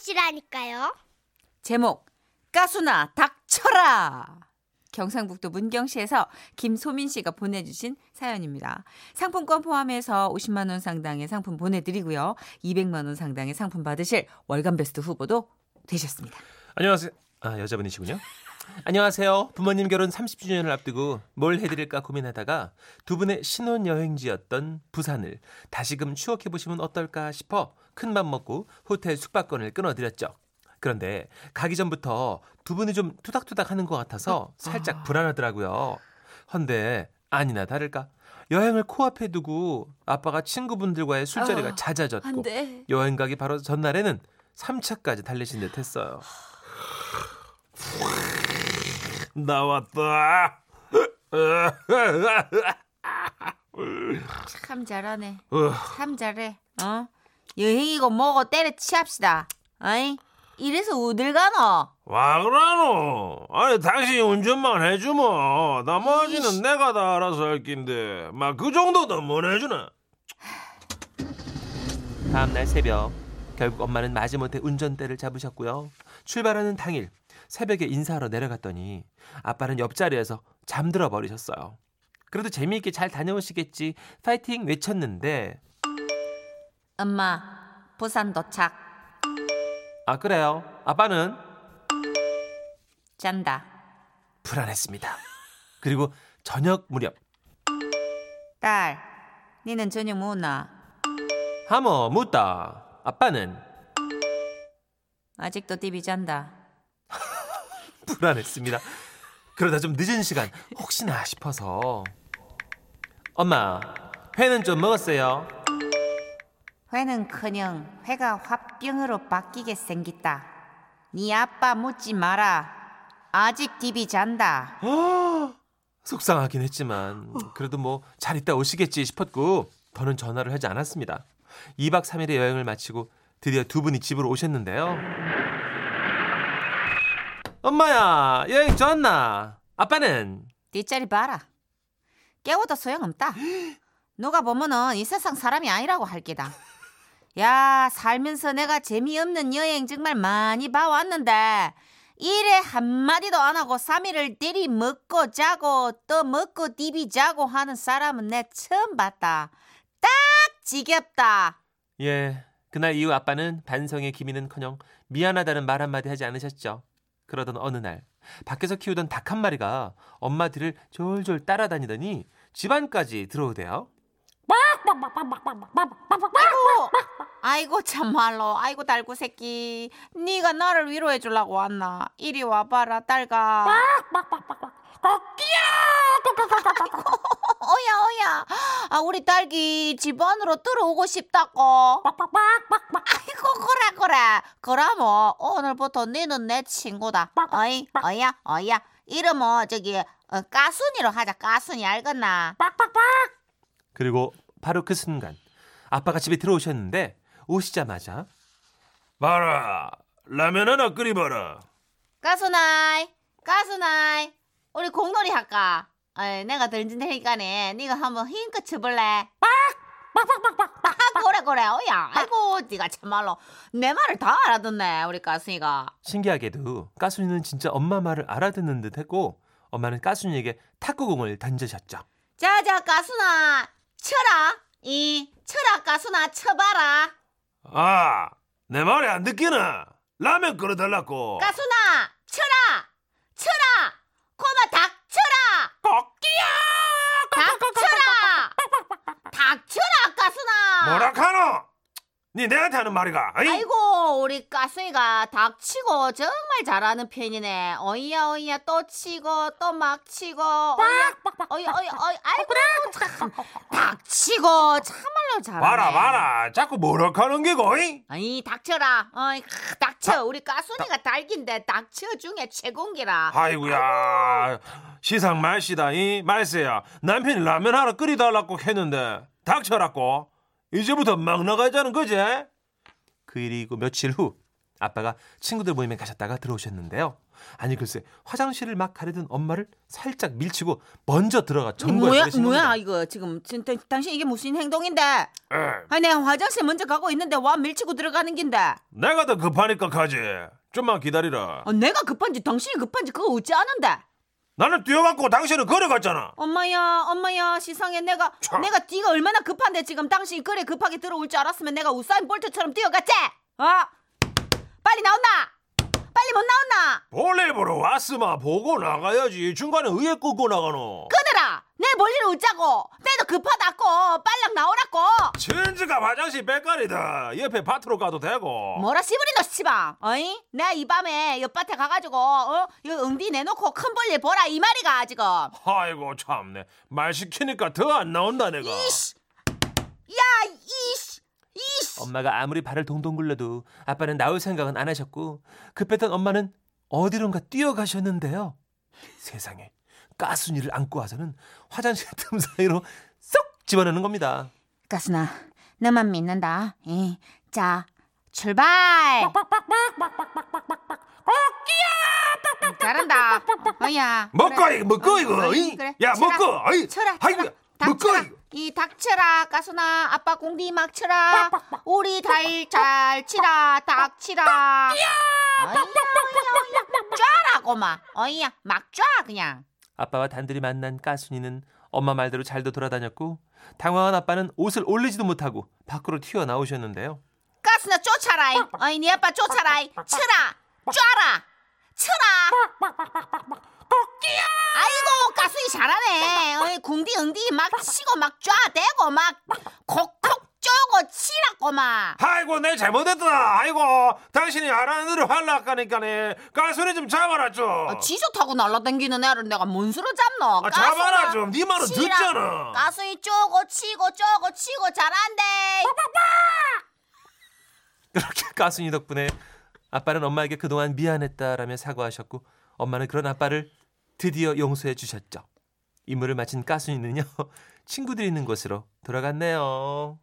들어보시라니까요. 제목 가수나 닥쳐라. 경상북도 문경시에서 김소민 씨가 보내주신 사연입니다. 상품권 포함해서 50만 원 상당의 상품 보내드리고요. 200만 원 상당의 상품 받으실 월간 베스트 후보도 되셨습니다. 안녕하세요. 아 여자분이시군요. 안녕하세요. 부모님 결혼 30주년을 앞두고 뭘 해드릴까 고민하다가 두 분의 신혼 여행지였던 부산을 다시금 추억해 보시면 어떨까 싶어 큰 맘 먹고 호텔 숙박권을 끊어드렸죠. 그런데 가기 전부터 두 분이 좀 투닥투닥 하는 것 같아서 살짝 불안하더라고요. 헌데 아니나 다를까 여행을 코앞에 두고 아빠가 친구분들과의 술자리가 아, 잦아졌고. 여행 가기 바로 전날에는 3차까지 달리신 듯 했어요. 나왔다. 참 잘하네. 어. 참 잘해. 어? 여행이고 뭐고 때려치합시다. 어이? 이래서 어딜 가노? 와 그러노? 아니 당신이 운전만 해주면 나머지는 내가 다 알아서 할 낀데 막 그 정도도 못 해주나? 다음날 새벽 결국 엄마는 마지못해 운전대를 잡으셨고요. 출발하는 당일 새벽에 인사하러 내려갔더니 아빠는 옆자리에서 잠들어 버리셨어요. 그래도 재미있게 잘 다녀오시겠지 파이팅 외쳤는데 엄마, 부산 도착. 아 그래요? 아빠는 짠다. 불안했습니다. 그리고 저녁 무렵 딸, 니는 저녁 뭐 먹었나? 하모 묻다. 아빠는 아직도 TV 잔다. 불안했습니다. 그러다 좀 늦은 시간 혹시나 싶어서 엄마 회는 좀 먹었어요. 회는커녕 회가 화병으로 바뀌게 생겼다. 네 아빠 묻지 마라. 아직 TV 잔다. 속상하긴 했지만 그래도 뭐 잘 있다 오시겠지 싶었고 더는 전화를 하지 않았습니다. 2박 3일의 여행을 마치고 드디어 두 분이 집으로 오셨는데요. 엄마야 여행 좋았나? 아빠는 뒷자리 봐라. 깨워도 소용없다. 누가 보면은 이 세상 사람이 아니라고 할 게다. 야, 살면서 내가 재미없는 여행 정말 많이 봐왔는데, 일에 한마디도 안 하고 3일을 들이 먹고 자고 또 먹고 디비 자고 하는 사람은 내 처음 봤다. 딱 지겹다. 예, 그날 이후 아빠는 반성의 기미는커녕 미안하다는 말 한마디 하지 않으셨죠. 그러던 어느 날 밖에서 키우던 닭 한 마리가 엄마 뒤를 졸졸 따라다니더니 집안까지 들어오대요. 아이고, 아이고 참말로, 아이고 달구 새끼, 네가 나를 위로해 주려고 왔나? 이리 와봐라, 딸가. 어야 어야, 아 우리 딸기 집 안으로 들어오고 싶다고. 그래 그래, 그러면 오늘부터 너는 내 친구다. 어이 어야 어야, 이름은 저기 어, 까순이로 하자. 까순이 알겠나? 그리고 바로 그 순간 아빠가 집에 들어오셨는데 오시자마자 봐라 라면 하나 끓이봐라. 까순아이, 까순아이, 우리 공놀이 할까? 어이, 내가 던진 테니까네, 네가 한번 힘껏 쳐볼래? 아, 그래 그래, 어야. 아이고, 네가 참말로 내 말을 다 알아듣네, 우리 까순이가. 신기하게도 까순이는 진짜 엄마 말을 알아듣는 듯했고 엄마는 까순이에게 탁구공을 던지셨죠. 자자, 까순아, 쳐라. 이 쳐라, 까순아, 쳐봐라. 아, 내 말이 안 듣기나? 라면 끓여달라고. 까순아, 쳐라, 쳐라. 고마 닭 쳐라. 닭 쳐라. 닭 쳐라, 까순아. 뭐라카노? 니 내한테 하는 말이가? 아이? 아이고 우리 까순이가 닥치고 정말 잘하는 편이네. 어이야 어이야 또 치고 또 막 치고. 어이야 어이야 어이야 어이 아이고 참. 닥치고 참말로 잘하네. 봐라 봐라. 자꾸 뭐라카는 게고 이? 아니 닥쳐라. 어이 크, 닥쳐. 우리 까순이가 닭인데 닥쳐 중에 최고기라. 아이고야. 시상 말씨다 이 말세야. 남편이 라면 하나 끓여달라고 했는데 닥쳐라고 이제부터 막 나가자는 거지? 그 일이고 며칠 후 아빠가 친구들 모임에 가셨다가 들어오셨는데요. 아니 글쎄 화장실을 막 가려던 엄마를 살짝 밀치고 먼저 들어가 뭐야 버리신 뭐야 겁니다. 이거 지금 진짜 당신 이게 무슨 행동인데? 에, 아니 내가 화장실 먼저 가고 있는데 와 밀치고 들어가는 긴데. 내가 더 급하니까 가지. 좀만 기다리라. 아, 내가 급한지 당신이 급한지 그거 어찌 아는데? 나는 뛰어갖고 당신은 걸어갔잖아. 엄마야, 엄마야, 시상에 내가 참. 내가 네가 얼마나 급한데 지금 당신이 그래 급하게 들어올 줄 알았으면 내가 우사인 볼트처럼 뛰어갔지? 어? 빨리 나온나? 빨리 못 나온나? 볼일 보러 왔으마 보고 나가야지. 중간에 의에 끄고 나가노. 그 내 볼일 웃자고. 내도 급하다고. 빨랑 나오라고. 진지가 화장실 빽깔이다. 옆에 밭으로 가도 되고. 뭐라 씨부리노 씨방. 어이? 내가 이 밤에 옆밭에 가가지고 어? 이거 응디 내놓고 큰 볼일 보라 이 말이가 지금. 아이고 참네. 말 시키니까 더 안 나온다 내가. 이씨, 야 이씨, 이씨. 엄마가 아무리 발을 동동 굴려도 아빠는 나올 생각은 안 하셨고 급했던 엄마는 어디론가 뛰어가셨는데요. 세상에 가순이를 안고 와서는 화장실 틈 사이로 쏙 집어넣는 겁니다. 가순아, 너만 믿는다. 예. 자, 출발. 음, 잘한다. 어야. 먹고 이거 먹고 이거. 어, 이? 그래. 야 쳐라. 먹고. 아이. 쳐라. 아이고. 먹고. 이 닥쳐라 가순아 아빠 공디 막 쳐라 우리 달 잘 치라 닥 치라 쫙라고 막 어이야 막 쫙 그냥 아빠와 단둘이 만난 까순이는 엄마 말대로 잘도 돌아다녔고 당황한 아빠는 옷을 올리지도 못하고 밖으로 튀어나오셨는데요. 가순아 쫓아라 이. 어이 네 아빠 쫓아라 이. 쳐라 쫙라 쳐라 아이고 가순이 잘하네 어이 궁디 응디 막 치고 막 쫙대고 막 콕콕 쪼고 치라고 막 아이고 내 잘못했다. 아이고 당신이 하라는 대로 할락하니까네. 가수리 좀 잡아라 좀. 아, 지 좋다고 날라다니는 애를 내가 뭔 수로 잡노? 아, 잡아라 가수나 좀. 네 말은 치라. 듣잖아. 가수이 쪼고 치고 쪼고 치고 잘한대. 그렇게 까순이 덕분에 아빠는 엄마에게 그동안 미안했다라며 사과하셨고 엄마는 그런 아빠를 드디어 용서해 주셨죠. 임무를 마친 까순이는요 친구들이 있는 곳으로 돌아갔네요.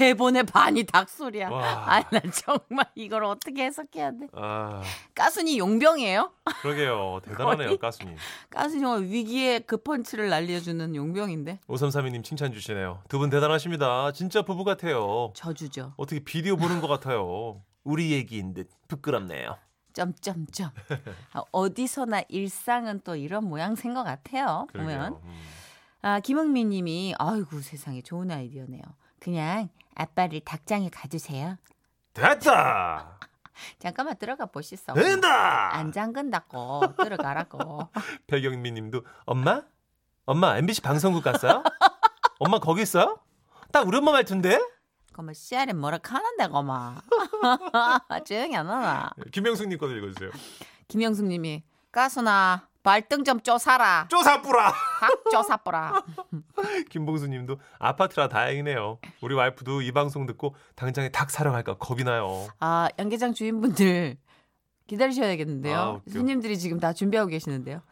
대본의 반이 닭소리야. 와. 아니 나 정말 이걸 어떻게 해석해야 돼? 아 가순이 용병이에요? 그러게요 대단하네요 거의. 까순이. 가순이 정말 위기에 그 펀치를 날려주는 용병인데 오삼삼이님 칭찬 주시네요. 두 분 대단하십니다. 진짜 부부 같아요. 저주죠. 어떻게 비디오 보는 것 같아요. 우리 얘기인 듯 부끄럽네요. 점점점. 아, 어디서나 일상은 또 이런 모양새인 것 같아요. 보면. 그러게요. 음. 아, 김흥민 님이 아이고 세상에 좋은 아이디어네요. 그냥 아빠를 닭장에 가두세요. 됐다. 잠깐만 들어가 보시소. 된다. 안 잠근다고 들어가라고. 배경민님도 엄마? 엄마 MBC 방송국 갔어요? 엄마 거기 있어요? 딱 우리 엄마 말투인데? 그뭐 씨알이 뭐라 카는데 고마. 조용히 안 하나. 김영숙님 거도 읽어주세요. 김영숙님이 가수나 발등 좀 쪼사라. 쪼사뿌라. 닭 쪼사보라. 김봉수님도 아파트라 다행이네요. 우리 와이프도 이 방송 듣고 당장에 닭 사러 갈까 겁이 나요. 아 양계장 주인분들 기다리셔야겠는데요. 아. 손님들이 지금 다 준비하고 계시는데요.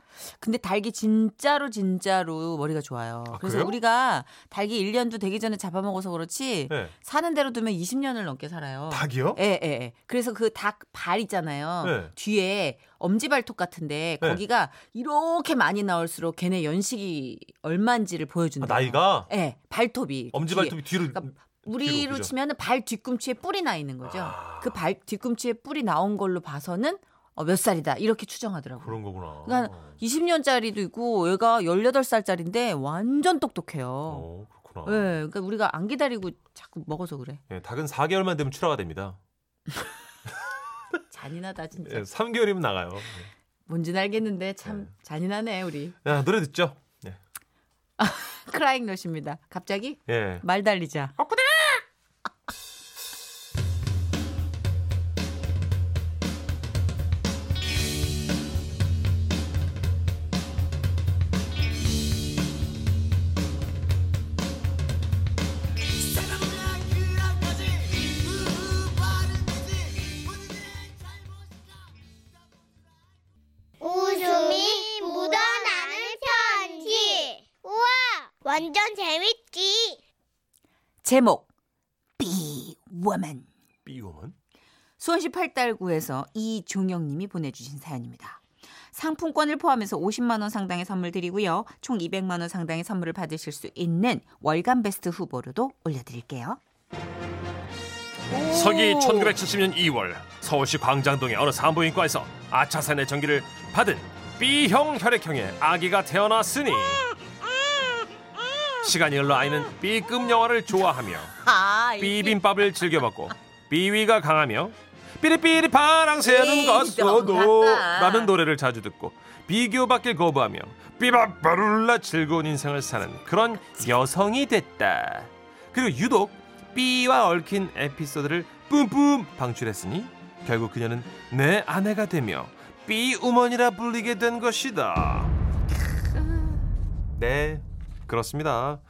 근데 닭이 진짜로 진짜로 머리가 좋아요. 아, 그래서 그래요? 우리가 닭이 1년도 되기 전에 잡아먹어서 그렇지 네. 사는 대로 두면 20년을 넘게 살아요. 닭이요? 예, 예, 예. 그래서 그 닭 발 있잖아요. 네. 뒤에 엄지발톱 같은데 네. 거기가 이렇게 많이 나올수록 걔네 연식이 얼마인지를 아, 보여준다. 나이가 예, 발톱이. 엄지발톱이 뒤로 그러니까 우리로 뒤로, 그죠? 치면은 발 뒤꿈치에 뿔이 나 있는 거죠. 아. 그발 뒤꿈치에 뿔이 나온 걸로 봐서는 어, 몇 살이다 이렇게 추정하더라고요. 그런 거구나. 그러니까 20년짜리도 있고 얘가 18살짜리인데 완전 똑똑해요. 어, 예, 그렇구나. 그러니까 우리가 안 기다리고 자꾸 먹어서 그래. 예, 닭은 4개월만 되면 출하가 됩니다. 잔인하다 진짜. 예, 3개월이면 나가요. 뭔지는 알겠는데 참 네. 잔인하네 우리. 야, 노래 듣죠? 예. 크라잉 넛입니다. 갑자기 예. 말 달리자. 웃음이 묻어나는 완전 재밌지. 제목 비워먼 삐오만? 수원시 팔달구에서 이종영님이 보내주신 사연입니다. 상품권을 포함해서 50만 원 상당의 선물 드리고요. 총 200만 원 상당의 선물을 받으실 수 있는 월간 베스트 후보로도 올려드릴게요. 서기 1970년 2월 서울시 광장동의 어느 산부인과에서 아차산의 전기를 받은 B형 혈액형의 아기가 태어났으니 시간이 흘러 아이는 B급 영화를 좋아하며 아, 비빔밥을 즐겨 먹고 비위가 강하며 삐리삐리 파랑 새는 에이, 갔어도 넘어갔다. 라는 노래를 자주 듣고 비교받길 거부하며 삐바바룰라 즐거운 인생을 사는 그런 여성이 됐다. 그리고 유독 삐와 얽힌 에피소드를 뿜뿜 방출했으니 결국 그녀는 내 아내가 되며 삐우먼이라 불리게 된 것이다. 네, 그렇습니다.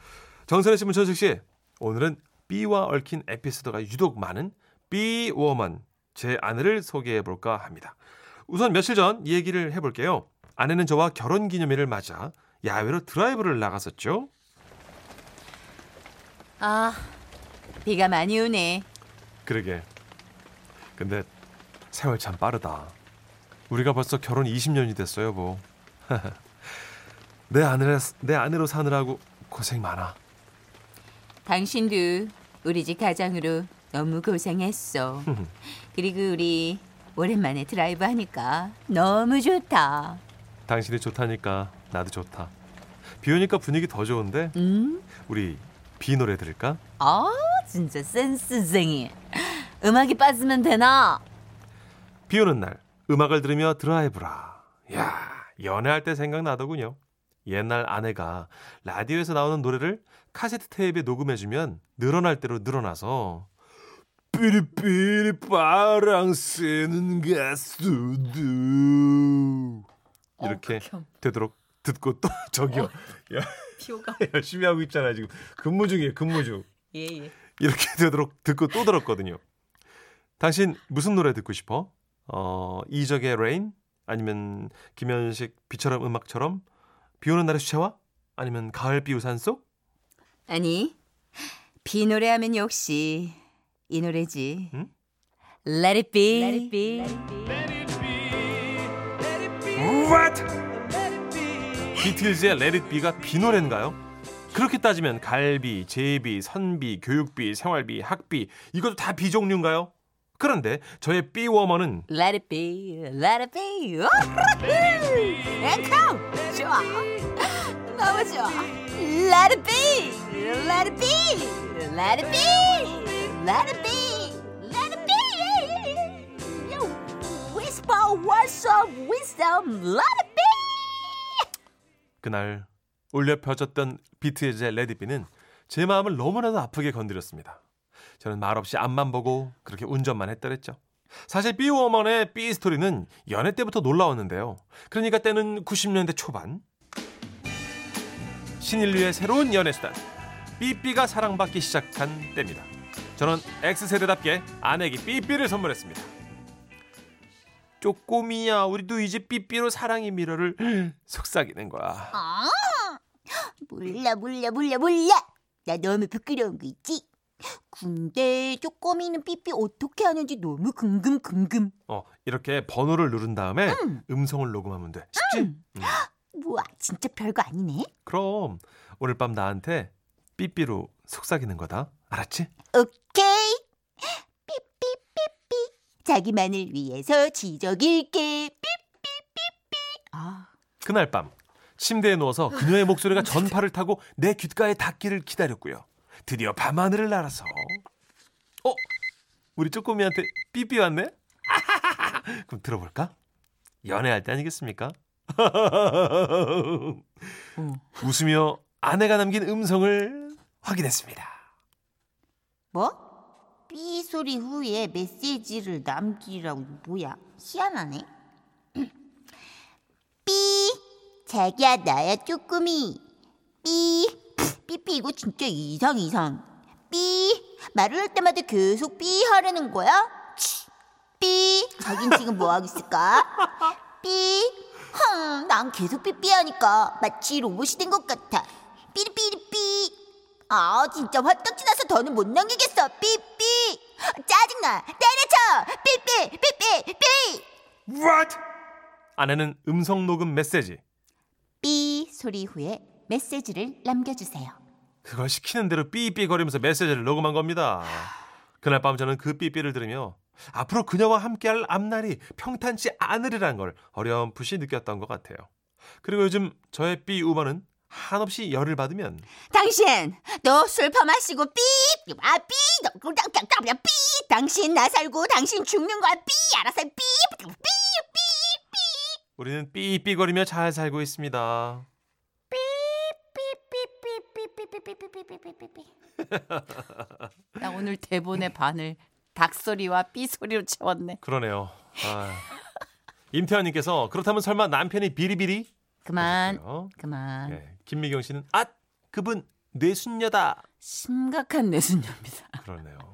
정선혜 씨, 문천식 씨, 오늘은 B와 얽힌 에피소드가 유독 많은 B워먼 제 아내를 소개해 볼까 합니다. 우선 며칠 전 얘기를 해볼게요. 아내는 저와 결혼 기념일을 맞아 야외로 드라이브를 나갔었죠. 아, 비가 많이 오네. 그러게. 근데 세월 참 빠르다. 우리가 벌써 결혼 20년이 됐어요, 뭐. 내 아내로 내 아내로 사느라고 고생 많아. 당신도 우리 집 가장으로 너무 고생했어. 그리고 우리 오랜만에 드라이브 하니까 너무 좋다. 당신이 좋다니까 나도 좋다. 비 오니까 분위기 더 좋은데 음? 우리 비 노래 들을까? 아, 진짜 센스쟁이. 음악이 빠지면 되나? 비 오는 날 음악을 들으며 드라이브라. 야 연애할 때 생각나더군요. 옛날 아내가 라디오에서 나오는 노래를 카세트 테이프에 녹음해주면 늘어날 대로 늘어나서 삐리삐리 바람 새는 가수도 이렇게 어, 극혐. 되도록 듣고 또 저기요 야, 피오가. 열심히 하고 있잖아 지금 근무 중이에요 근무 중 예, 예. 이렇게 되도록 듣고 또 들었거든요. 당신 무슨 노래 듣고 싶어? 어, 이적의 Rain? 아니면 김현식 비처럼 음악처럼? 비 오는 날의 수채화? 아니면 가을 비 우산 속? 아니, 비 노래하면 역시 이 노래지. 응? Let it be. Let it be. What? 비틀즈의 Let It Be가 비 노래인가요? 그렇게 따지면 갈비, 제비, 선비, 교육비, 생활비, 학비 이것도 다 비 종류인가요? 그런데 저의 비워머는 Let it be. Let it be. 앵커. 좋아. 너무 좋아. Let it be. Let it be. Let it be. Let it be. Let it be. You whisper words of wisdom. Let it be. 그날 울려 펴졌던 비트즈의 레디비는 제 마음을 너무나도 아프게 건드렸습니다. 저는 말없이 앞만 보고 그렇게 운전만 했더랬죠. 사실 삐워먼의 삐 스토리는 연애 때부터 놀라웠는데요. 그러니까 때는 90년대 초반 신인류의 새로운 연애 수단 삐삐가 사랑받기 시작한 때입니다. 저는 X세대답게 아내에게 삐삐를 선물했습니다. 쪼꼬미야 우리도 이제 삐삐로 사랑의 미러를 속삭이는 거야. 아, 몰라 몰라 몰라 몰라. 나 너무 부끄러운 거 있지? 근데 쪼꼬미는 삐삐 어떻게 하는지 너무 궁금 궁금. 어 이렇게 번호를 누른 다음에 음. 성을 녹음하면 돼. 쉽지? 음. 우와 진짜 별거 아니네. 그럼 오늘 밤 나한테 삐삐로 속삭이는 거다. 알았지? 오케이. 삐삐삐삐. 자기만을 위해서 지적일게. 아, 그날 밤 침대에 누워서 그녀의 목소리가 전파를 타고 내 귓가에 닿기를 기다렸고요. 드디어 밤하늘을 날아서 어? 우리 쪼꼬미한테 삐삐 왔네? 그럼 들어볼까? 연애할 때 아니겠습니까? 웃으며 아내가 남긴 음성을 확인했습니다. 뭐? 삐 소리 후에 메시지를 남기라고 뭐야? 희한하네. 삐 자기야 나야 쪼꾸미. 삐 삐삐 이거 진짜 이상 이상. 삐 말을 할 때마다 계속 삐 하려는 거야? 치. 삐 자긴 지금 뭐 하고 있을까? 삐 흥, 난 계속 삐삐 하니까 마치 로봇이 된 것 같아. 삐리삐리삐 아 진짜 화딱지 나서 더는 못 넘기겠어 삐삐 짜증나 때려쳐 삐삐 삐삐 삐 What? 아내는 음성 녹음 메시지. 삐 소리 후에 메시지를 남겨주세요. 그걸 시키는 대로 삐삐거리면서 메시지를 녹음한 겁니다. 그날 밤 저는 그 삐삐를 들으며 앞으로 그녀와 함께할 앞날이 평탄치 않으리란 걸 어렴풋이 느꼈던 것 같아요. 그리고 요즘 저의 삐 우먼은 한없이 열을 받으면 당신 너 술 퍼마시고 삐 아삐 너그냥그냥 삐 당신 나 살고 당신 죽는 거야 삐 알아서 삐 삐. 우리는 삐삐거리며 잘 살고 있습니다. 나 오늘 대본의 반을 닭소리와 삐소리로 채웠네. 그러네요. 아. 임태환님께서 그렇다면 설마 남편이 비리비리? 그만 하셨어요. 그만. 예, 김미경 씨는 아 그분 뇌순녀다. 심각한 뇌순녀입니다. 그러네요.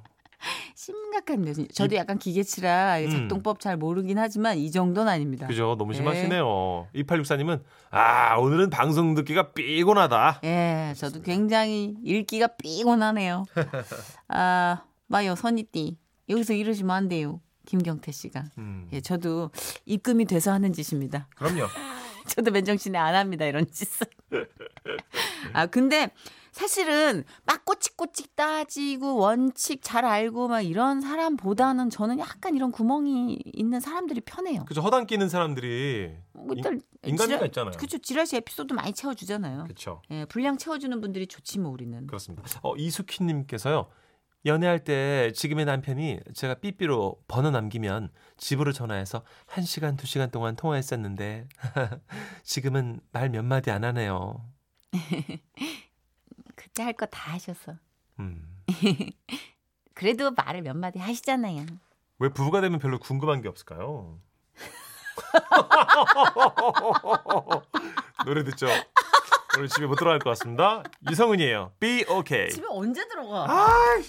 심각한 뇌순녀. 저도 약간 기계치라 음. 작동법 잘 모르긴 하지만 이 정도는 아닙니다. 그죠? 너무 네. 심하시네요. 2864님은 아 오늘은 방송 듣기가 삐곤하다. 예, 저도 굉장히 읽기가 삐곤하네요. 아, 마요 선이띠 여기서 이러시면 안 돼요. 김경태 씨가. 음, 예, 저도 입금이 돼서 하는 짓입니다. 그럼요. 저도 맨정신에 안 합니다 이런 짓을. 아 근데 사실은 막 꼬치꼬치 따지고 원칙 잘 알고 막 이런 사람보다는 저는 약간 이런 구멍이 있는 사람들이 편해요. 그죠? 허당 끼는 사람들이 뭐 일단 인간미가 지라- 있잖아요. 그쵸 지라시 에피소드 많이 채워주잖아요. 그렇죠. 예, 분량 채워주는 분들이 좋지 뭐 우리는. 그렇습니다. 어, 이수키님께서요. 연애할 때 지금의 남편이 제가 삐삐로 번호 남기면 집으로 전화해서 1시간, 2시간 동안 통화했었는데 지금은 말 몇 마디 안 하네요. 그때 할 거 다 하셔서. 음. 그래도 말을 몇 마디 하시잖아요. 왜 부부가 되면 별로 궁금한 게 없을까요? 노래 듣죠. 오늘 집에 못 들어갈 것 같습니다. 이성은이에요. Be okay. 집에 언제 들어가? 아이,